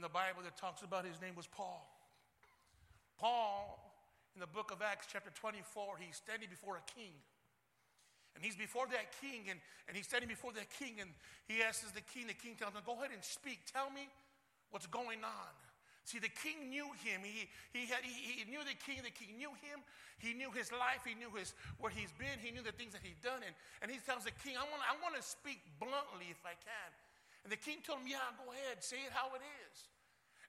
in the Bible that talks about his name was Paul. Paul, in the book of Acts, chapter 24, he's standing before a king. And he's before that king, and, and he's standing before that king, and he asks the king, the king tells him, Go ahead and speak. Tell me what's going on. See, the king knew him. He, he, had, he, he knew the king. The king knew him. He knew his life. He knew his, where he's been. He knew the things that he'd done. And, and he tells the king, I want, I want to speak bluntly if I can. And the king told him, Yeah, go ahead. Say it how it is.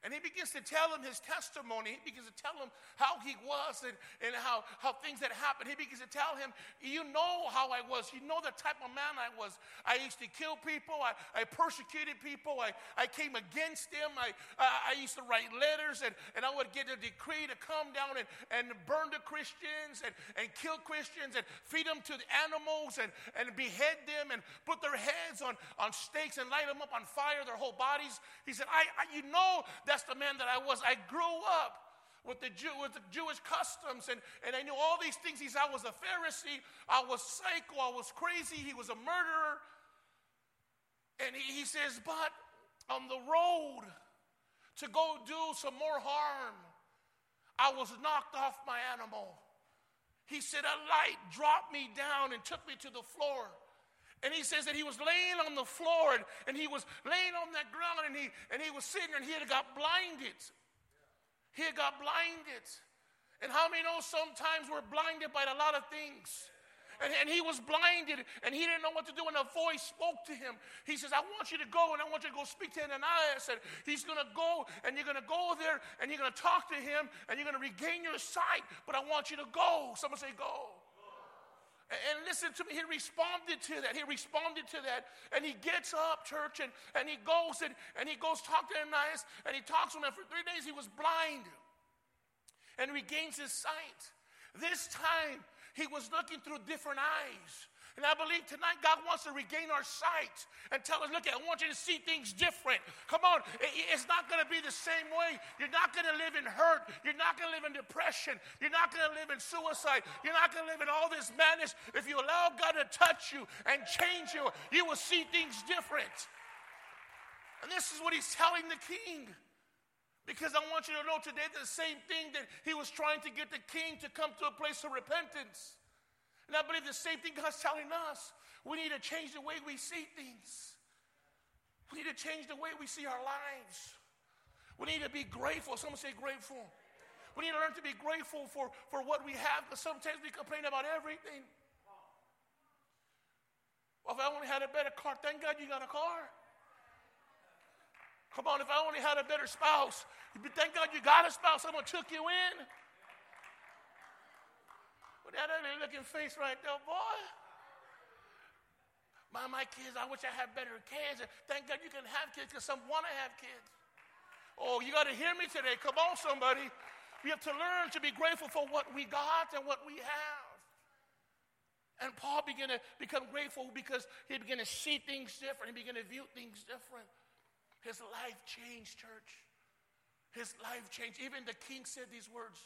And he begins to tell him his testimony. He begins to tell him how he was and, and how, how things had happened. He begins to tell him, You know how I was. You know the type of man I was. I used to kill people. I, I persecuted people. I, I came against them. I, I, I used to write letters and, and I would get a decree to come down and, and burn the Christians and, and kill Christians and feed them to the animals and, and behead them and put their heads on, on stakes and light them up on fire, their whole bodies. He said, I, I You know that's the man that I was. I grew up with the, Jew, with the Jewish customs, and, and I knew all these things. He said, I was a Pharisee, I was psycho, I was crazy, he was a murderer. And he, he says, but on the road to go do some more harm, I was knocked off my animal. He said, a light dropped me down and took me to the floor. And he says that he was laying on the floor and, and he was laying on that ground and he, and he was sitting there and he had got blinded. He had got blinded. And how many know sometimes we're blinded by a lot of things? And, and, he was blinded and he didn't know what to do. And a voice spoke to him. He says, I want you to go and I want you to go speak to Ananias. And he's going to go and you're going to go there and you're going to talk to him and you're going to regain your sight. But I want you to go. Someone say, Go. And listen to me, he responded to that. He responded to that. And he gets up, church, and, and he goes and, and he goes talk to Ananias, and he talks to him. And for three days he was blind and regains his sight. This time he was looking through different eyes. And I believe tonight God wants to regain our sight and tell us, look, I want you to see things different. Come on, it's not going to be the same way. You're not going to live in hurt. You're not going to live in depression. You're not going to live in suicide. You're not going to live in all this madness. If you allow God to touch you and change you, you will see things different. And this is what he's telling the king. Because I want you to know today the same thing that he was trying to get the king to come to a place of repentance. And I believe the same thing God's telling us. We need to change the way we see things. We need to change the way we see our lives. We need to be grateful. Someone say grateful. We need to learn to be grateful for, for what we have because sometimes we complain about everything. Well, if I only had a better car, thank God you got a car. Come on, if I only had a better spouse, thank God you got a spouse, someone took you in. With that ugly looking face right there, boy. My, my kids, I wish I had better kids. Thank God you can have kids because some want to have kids. Oh, you got to hear me today. Come on, somebody. We have to learn to be grateful for what we got and what we have. And Paul began to become grateful because he began to see things different. He began to view things different. His life changed, church. His life changed. Even the king said these words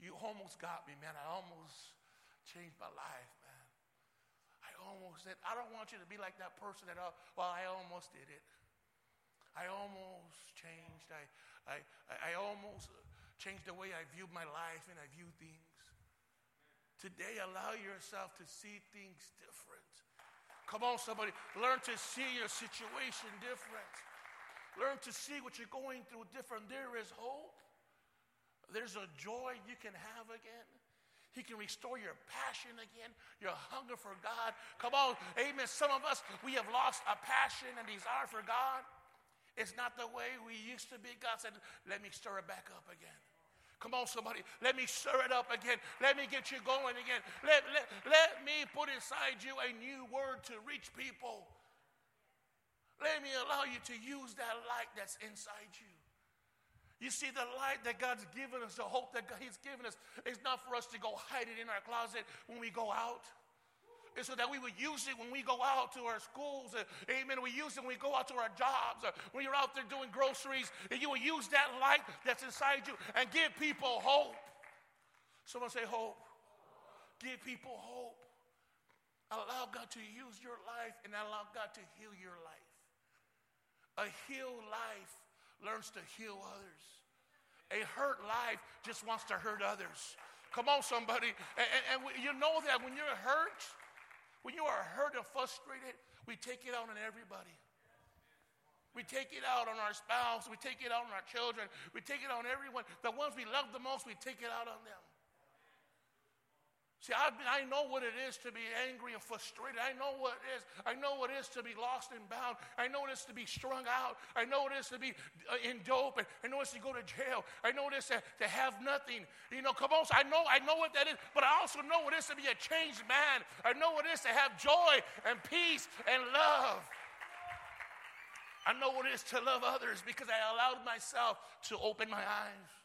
you almost got me, man. I almost changed my life, man. I almost said, I don't want you to be like that person that, uh, well, I almost did it. I almost changed. I, I, I almost changed the way I viewed my life and I view things. Today, allow yourself to see things different. Come on, somebody. Learn to see your situation different. Learn to see what you're going through different. There is hope. There's a joy you can have again. He can restore your passion again, your hunger for God. Come on, amen. Some of us, we have lost a passion and desire for God. It's not the way we used to be. God said, let me stir it back up again. Come on, somebody. Let me stir it up again. Let me get you going again. Let, let, let me put inside you a new word to reach people. Let me allow you to use that light that's inside you. You see, the light that God's given us, the hope that He's given us, is not for us to go hide it in our closet when we go out. It's so that we would use it when we go out to our schools. Uh, amen. We use it when we go out to our jobs. Uh, when you're out there doing groceries, and you will use that light that's inside you and give people hope. Someone say hope. Give people hope. Allow God to use your life and allow God to heal your life. A healed life learns to heal others. A hurt life just wants to hurt others. Come on, somebody. And, and, and you know that when you're hurt, when you are hurt and frustrated, we take it out on everybody. We take it out on our spouse. We take it out on our children. We take it on everyone. The ones we love the most, we take it out on them. See, I, I know what it is to be angry and frustrated. I know what it is. I know what it is to be lost and bound. I know what it is to be strung out. I know what it is to be uh, in dope. I know what it is to go to jail. I know what it is to, to have nothing. You know, come on. I know, I know what that is. But I also know what it is to be a changed man. I know what it is to have joy and peace and love. I know what it is to love others because I allowed myself to open my eyes.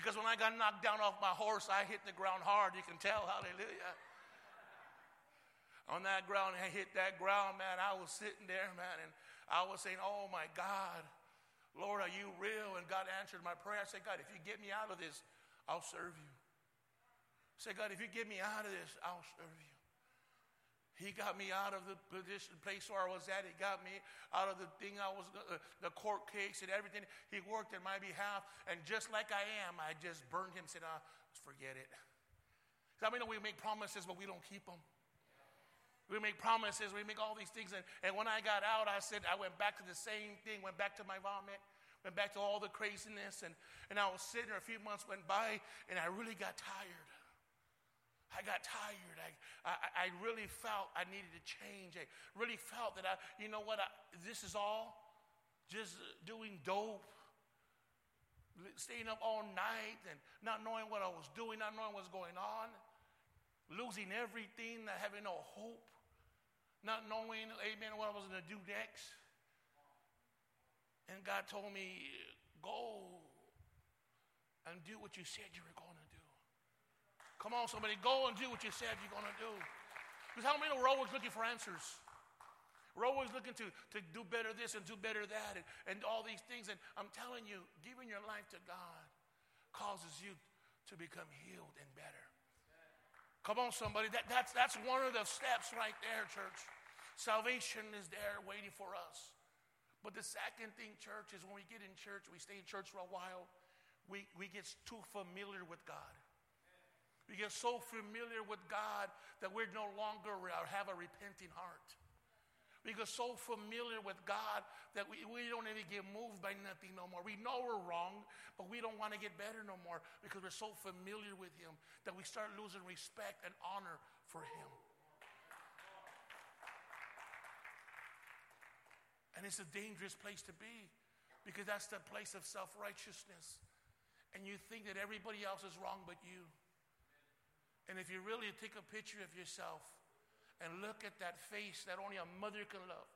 Because when I got knocked down off my horse, I hit the ground hard. You can tell, hallelujah. On that ground, I hit that ground, man. I was sitting there, man, and I was saying, Oh my God, Lord, are you real? And God answered my prayer. I said, God, if you get me out of this, I'll serve you. I said, God, if you get me out of this, I'll serve you. He got me out of the position, place where I was at. He got me out of the thing I was, uh, the court case and everything. He worked in my behalf. And just like I am, I just burned him, said, ah, forget it. I mean, we make promises, but we don't keep them. We make promises, we make all these things. And, and when I got out, I said, I went back to the same thing, went back to my vomit, went back to all the craziness. And, and I was sitting there, a few months went by, and I really got tired. I got tired. I, I, I, really felt I needed to change. I really felt that I, you know what, I, this is all just doing dope, staying up all night and not knowing what I was doing, not knowing what's going on, losing everything, not having no hope, not knowing, amen, what I was going to do next. And God told me, go and do what you said you were going to. Come on, somebody, go and do what you said you're going to do. Because how many we're always looking for answers? We're always looking to, to do better this and do better that and, and all these things. And I'm telling you, giving your life to God causes you to become healed and better. Come on, somebody. That, that's, that's one of the steps right there, church. Salvation is there waiting for us. But the second thing, church, is when we get in church, we stay in church for a while, we, we get too familiar with God. We get so familiar with God that we're no longer have a repenting heart. We get so familiar with God that we, we don't even get moved by nothing no more. We know we're wrong, but we don't want to get better no more because we're so familiar with Him that we start losing respect and honor for Him. And it's a dangerous place to be because that's the place of self righteousness. And you think that everybody else is wrong but you. And if you really take a picture of yourself and look at that face that only a mother can love.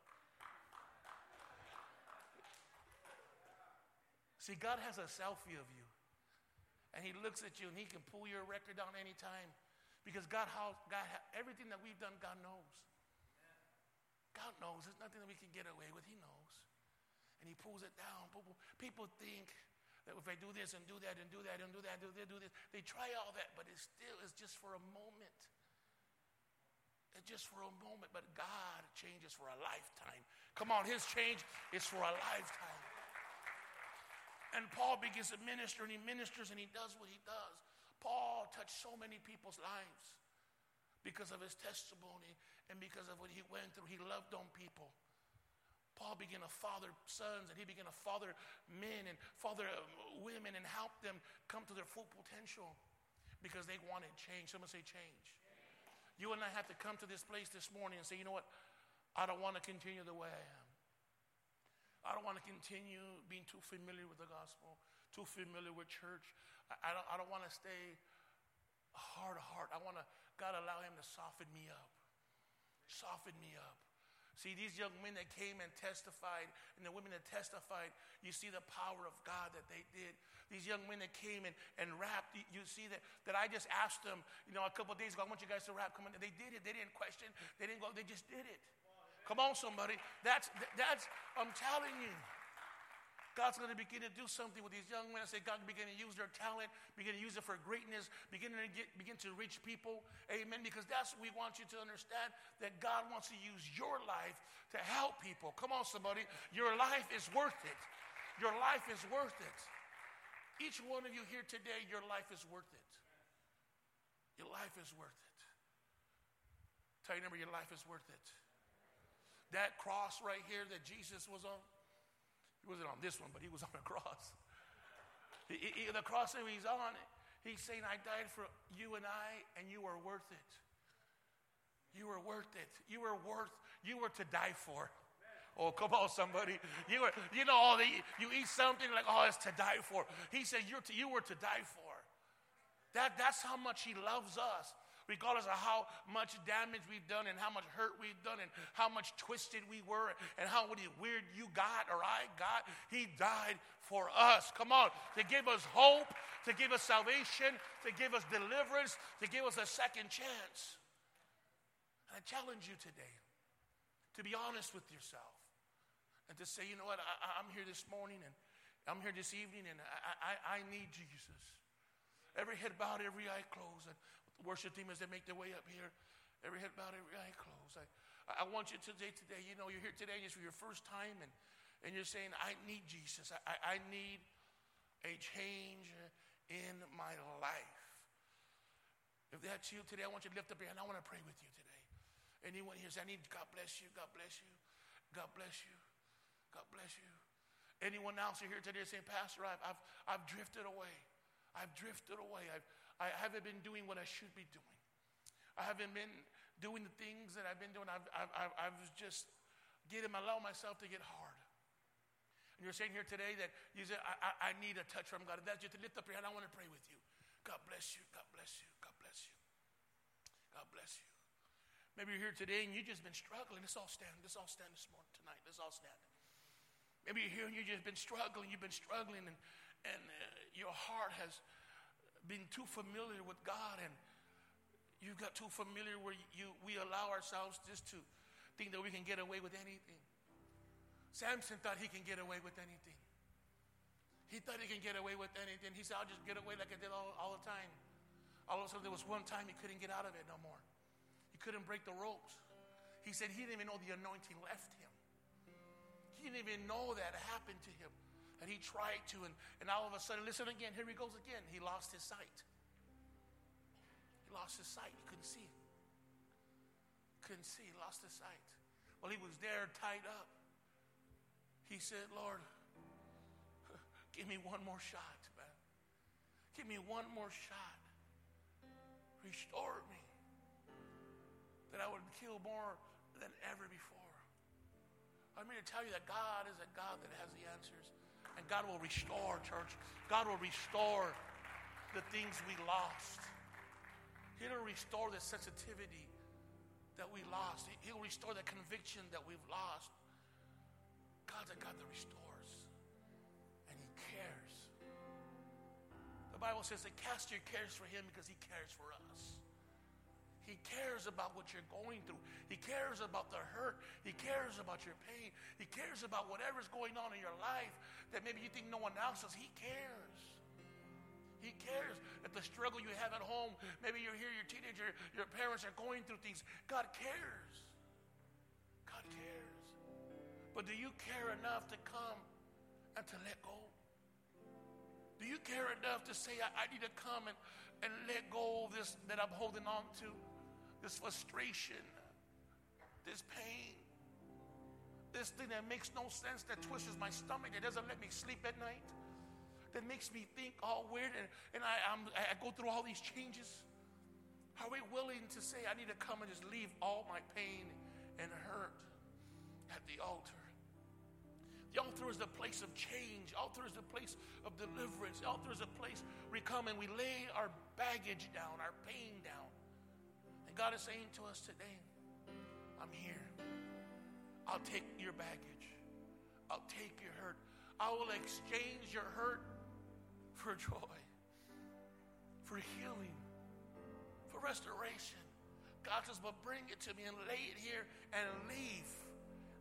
See, God has a selfie of you. And He looks at you and He can pull your record down anytime. Because God, God, everything that we've done, God knows. God knows. There's nothing that we can get away with. He knows. And He pulls it down. People think that if I do this and do that and do that and do that and do this, do this, they try all that, but it still is just for a moment. It's just for a moment, but God changes for a lifetime. Come on, His change is for a lifetime. And Paul begins to minister, and he ministers, and he does what he does. Paul touched so many people's lives because of his testimony and because of what he went through. He loved on people. Paul began to father sons and he began to father men and father uh, women and help them come to their full potential because they wanted change. Someone say change. You and I have to come to this place this morning and say, you know what? I don't want to continue the way I am. I don't want to continue being too familiar with the gospel, too familiar with church. I, don't, I don't want to stay hard heart. I want to, God, allow Him to soften me up. Soften me up. See, these young men that came and testified, and the women that testified, you see the power of God that they did. These young men that came and, and rapped, you see that, that I just asked them, you know, a couple days ago, I want you guys to rap. Come on. They did it. They didn't question. They didn't go. They just did it. Come on, somebody. That's, that's, I'm telling you. God's going to begin to do something with these young men. I say God begin to use their talent, begin to use it for greatness, begin to get, begin to reach people. Amen. Because that's what we want you to understand that God wants to use your life to help people. Come on, somebody. Your life is worth it. Your life is worth it. Each one of you here today, your life is worth it. Your life is worth it. Tell your neighbor, your life is worth it. That cross right here that Jesus was on, he wasn't on this one, but he was on a cross. He, he, the cross that he's on, he's saying, I died for you and I, and you are worth it. You were worth it. You were worth, you were to die for. Oh, come on, somebody. You were, you know, all the, you eat something like, oh, it's to die for. He said, You're to, you were to die for. That, that's how much he loves us regardless of how much damage we've done and how much hurt we've done and how much twisted we were and how weird you got or I got, He died for us. Come on, to give us hope, to give us salvation, to give us deliverance, to give us a second chance. And I challenge you today to be honest with yourself and to say, you know what, I, am here this morning and I'm here this evening and I, I, I need Jesus. Every head bowed, every eye closed. And worship team as they make their way up here, every head bowed, every eye closed. I, I want you today, today, you know, you're here today it's for your first time and, and you're saying, I need Jesus. I, I need a change in my life. If that's you today, I want you to lift up your hand. I want to pray with you today. Anyone here say, I need God bless you, God bless you, God bless you, God bless you. Anyone else here today saying, Pastor, I've, I've, I've drifted away. I've drifted away. I've, I haven't been doing what I should be doing. I haven't been doing the things that I've been doing. I've, I've, I've just getting, allow myself to get hard. And you're saying here today that you say, I, I, I need a touch from God. That's you to lift up your hand, I want to pray with you. God bless you. God bless you. God bless you. God bless you. Maybe you're here today and you've just been struggling. Let's all stand. Let's all stand this morning, tonight. Let's all stand. Maybe you're here and you've just been struggling. You've been struggling and, and uh, your heart has been too familiar with God and you got too familiar where you, we allow ourselves just to think that we can get away with anything. Samson thought he can get away with anything. He thought he can get away with anything. He said, I'll just get away like I did all, all the time. All of a sudden, there was one time he couldn't get out of it no more. He couldn't break the ropes. He said he didn't even know the anointing left him. He didn't even know that happened to him and he tried to, and, and all of a sudden, listen again, here he goes again. He lost his sight. He lost his sight. He couldn't see. Couldn't see. He lost his sight. Well, he was there tied up. He said, Lord, give me one more shot, man. Give me one more shot. Restore me. That I would kill more than ever before. I'm here to tell you that God is a God that has the answers. And God will restore, church. God will restore the things we lost. He'll restore the sensitivity that we lost. He'll restore the conviction that we've lost. God's a God that restores. And He cares. The Bible says that cast your cares for Him because He cares for us. He cares about what you're going through. He cares about the hurt. He cares about your pain. He cares about whatever's going on in your life that maybe you think no one else does. He cares. He cares that the struggle you have at home, maybe you're here, your teenager, your parents are going through things. God cares. God cares. But do you care enough to come and to let go? Do you care enough to say, I, I need to come and, and let go of this that I'm holding on to? This frustration, this pain, this thing that makes no sense, that twists my stomach, that doesn't let me sleep at night, that makes me think all weird, and, and I, I'm, I go through all these changes. Are we willing to say, I need to come and just leave all my pain and hurt at the altar? The altar is the place of change. Altar is the place of deliverance. Altar is a place we come and we lay our baggage down, our pain down. And God is saying to us today, I'm here. I'll take your baggage. I'll take your hurt. I will exchange your hurt for joy, for healing, for restoration. God says, but bring it to me and lay it here and leave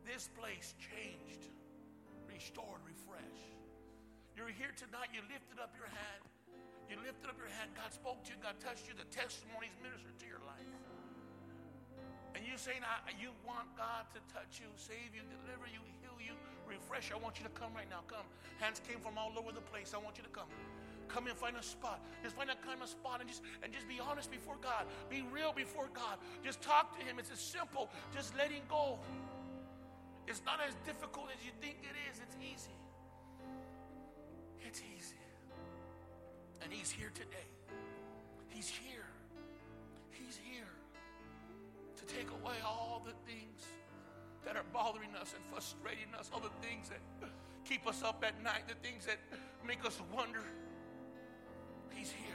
this place changed, restored, refreshed. You're here tonight, you lifted up your hand. You lifted up your hand, God spoke to you, God touched you, the testimonies ministered to your life. and you're saying you want God to touch you, save you, deliver you, heal you, refresh you, I want you to come right now. Come. Hands came from all over the place. I want you to come. Come and find a spot. Just find a kind of spot and just and just be honest before God. Be real before God. Just talk to Him. It's as simple. Just letting go. It's not as difficult as you think it is. It's easy. It's easy. And He's here today. He's here. He's here to take away all the things that are bothering us and frustrating us, all the things that keep us up at night, the things that make us wonder. He's here.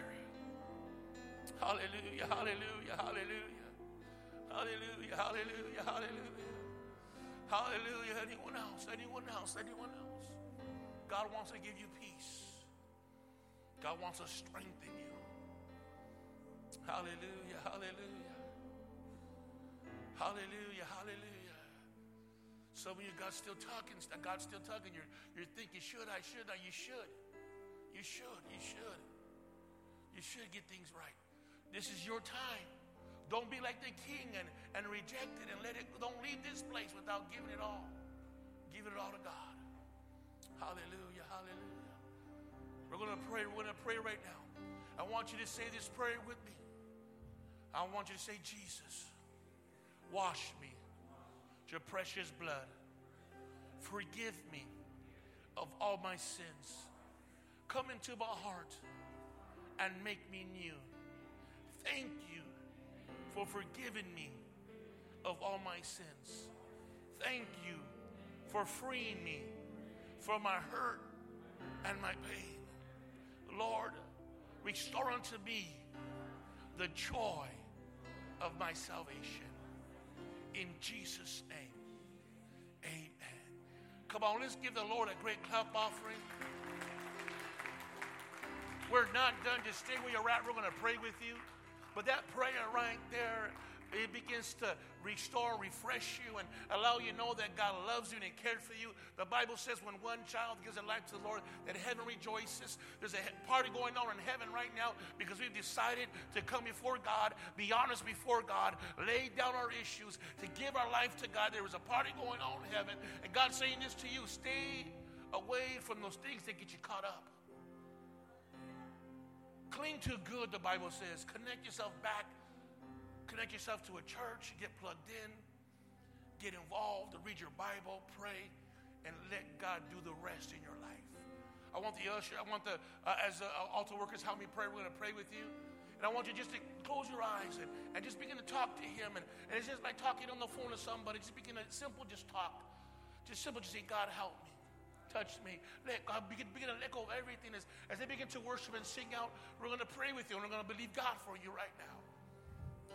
Hallelujah, hallelujah, hallelujah. Hallelujah, hallelujah, hallelujah. Hallelujah. Anyone else? Anyone else? Anyone else? God wants to give you peace. God wants to strengthen you. Hallelujah. Hallelujah. Hallelujah. Hallelujah. Some of you, God's still talking. God's still talking. You're, you're thinking, should I? Should I? You should. You should. You should. You should get things right. This is your time. Don't be like the king and, and reject it and let it, don't leave this place without giving it all. Give it all to God. Hallelujah, hallelujah. We're going to pray. We're going to pray right now. I want you to say this prayer with me. I want you to say, Jesus, wash me with your precious blood. Forgive me of all my sins. Come into my heart and make me new. Thank you for forgiving me of all my sins. Thank you for freeing me from my hurt and my pain. Lord, restore unto me the joy of my salvation. In Jesus' name, amen. Come on, let's give the Lord a great clap offering. We're not done. Just stay where you're at. We're going to pray with you. But that prayer right there, it begins to restore, refresh you, and allow you to know that God loves you and He cared for you. The Bible says when one child gives a life to the Lord, that heaven rejoices. There's a party going on in heaven right now because we've decided to come before God, be honest before God, lay down our issues, to give our life to God. There is a party going on in heaven, and God's saying this to you stay away from those things that get you caught up. Cling to good, the Bible says. Connect yourself back. Connect yourself to a church. Get plugged in. Get involved. Read your Bible. Pray. And let God do the rest in your life. I want the usher, I want the, uh, as uh, altar workers, help me pray. We're going to pray with you. And I want you just to close your eyes and, and just begin to talk to Him. And, and it's just like talking on the phone to somebody. Just begin to simple, just talk. Just simple, just say, God, help me touch me. Let God begin, begin to let go of everything. As, as they begin to worship and sing out, we're going to pray with you and we're going to believe God for you right now.